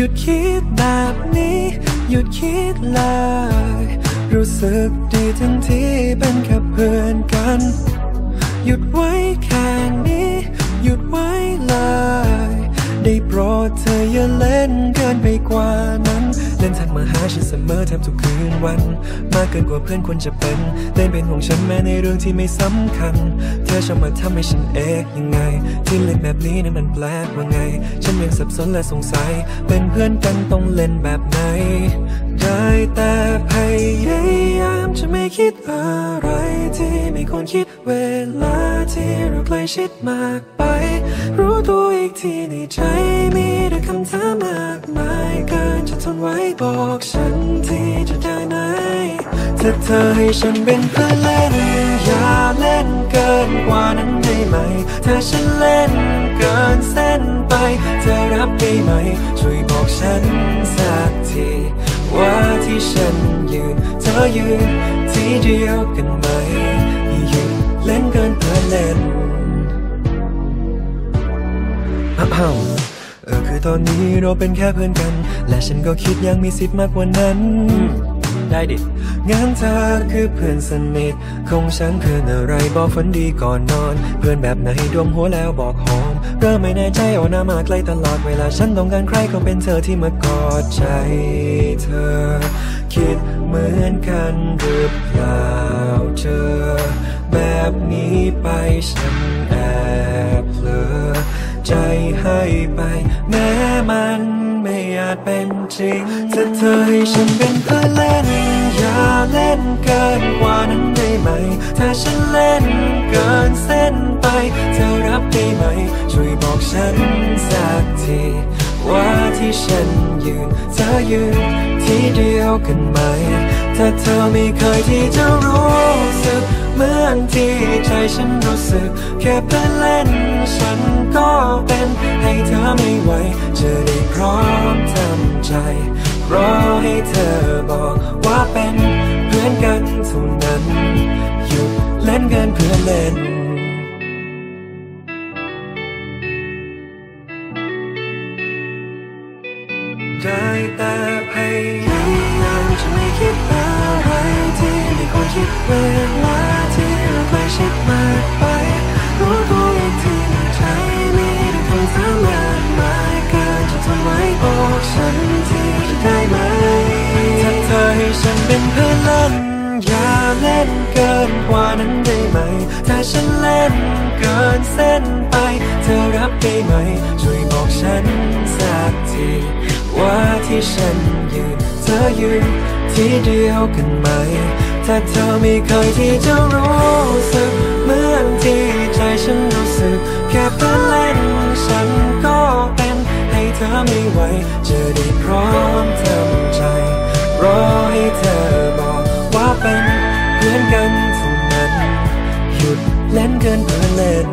หยุดคิดแบบนี้ หยุดคิดเลย รู้สึกดีทั้งที่เป็นแค่เพื่อนกัน หยุดไว้แค่นี้ หยุดไว้เลย ได้โปรดเธออย่าเล่นเกินไปกว่าน มาหาฉันเสมอแทบทุกคืนวัน มากเกินกว่าเพื่อนควรจะเป็นเล่นเป็นห่วงฉันแม้ในเรื่องที่ไม่สำคัญ เธอชอบมาทำให้ฉันเอ๊ะยังไง ที่เล่นแบบนี้นั้นมันแปลกว่าไง ฉันยังสับสนและสงสัย เป็นเพื่อนกันต้องเล่นแบบไหน ได้แต่พยายามจะไม่คิดอะไรที่ไม่ควรคิดเวลาที่เราใกล้ชิดมากไป รู้ตัวอีกทีในใจมีแต่คำถาม นจะทนไว้บอกฉันที่จะได้ไหมถ้าเธอให้ฉันเป็นเพื่อนเล่น อย่าเล่นเกินกว่านั้นได้ไหม ถ้าฉันเล่นเกินเส้นไป เธอรับได้ไหม ช่วยบอกฉันสักที ว่าที่ฉันยืน เธอยืนที่เดียวกันไหมอย่าหยุดเล่นเกินเพื่อเล่นอ้าว เออคือตอนนี้เราเป็นแค่เพื่อนกัน และฉันก็คิดยังมีสิทธิ์มากกว่านั้น ได้ดิงั้นเธอคือเพื่อนสนิทของฉันเพื่อนอะไรบอกฝันดีก่อนนอน เพื่อนแบบไหนดวมหัวแล้วบอกหอมเริ่มไม่แน่ใจเอาหน้ามาใกล้ตลอดเวลาฉันต้องการใครก็เป็นเธอที่มากอดใจเธอ คิดเหมือนกันหรือเปล่าเจอแบบนี้ไปฉันแอบ ใจให้ไป แม้มันไม่อาจเป็นจริงถ้าเธอให้ฉันเป็นเพื่อนเล่น อย่าเล่นเกินกว่านั้นได้ไหม ถ้าฉันเล่นเกินเส้นไป เธอรับได้ไหม ช่วยบอกฉันสักทีว่าที่ฉันยืนเธอยืนที่เดียวกันไหม ถ้าเธอไม่เคยที่จะรู้สึก เหมือนที่ใจฉันรู้สึก แค่เพื่อนเล่น ฉันก็เป็นให้เธอไม่ไหวจะได้พร้อมทำใจ รอให้เธอบอกว่าเป็นเพื่อนกันเท่านั้นหยุดเล่นกันเพื่อนเล่นได้แต่พยายามจะไม่คิดอะไรที่ไม่ควรคิดเลา นเล่นอย่าเล่นเกินกว่านั้นได้ไหม ถ้าฉันเล่นเกินเส้นไป เธอรับได้ไหม ช่วยบอกฉันสักที ว่าที่ฉันยืน เธอยืนที่เดียวกันไหม ถ้าเธอไม่เคยที่จะรู้สึกเหมือนที่ใจฉันรู้สึก แค่เพื่อเล่นฉันก็เป็นให้เธอไม่ไหวจะได้พร้อมทำใจร้อบอกว่า เป็นเพื่อนกันเท่านั้น หยุดเล่นเกินเพื่อเล่น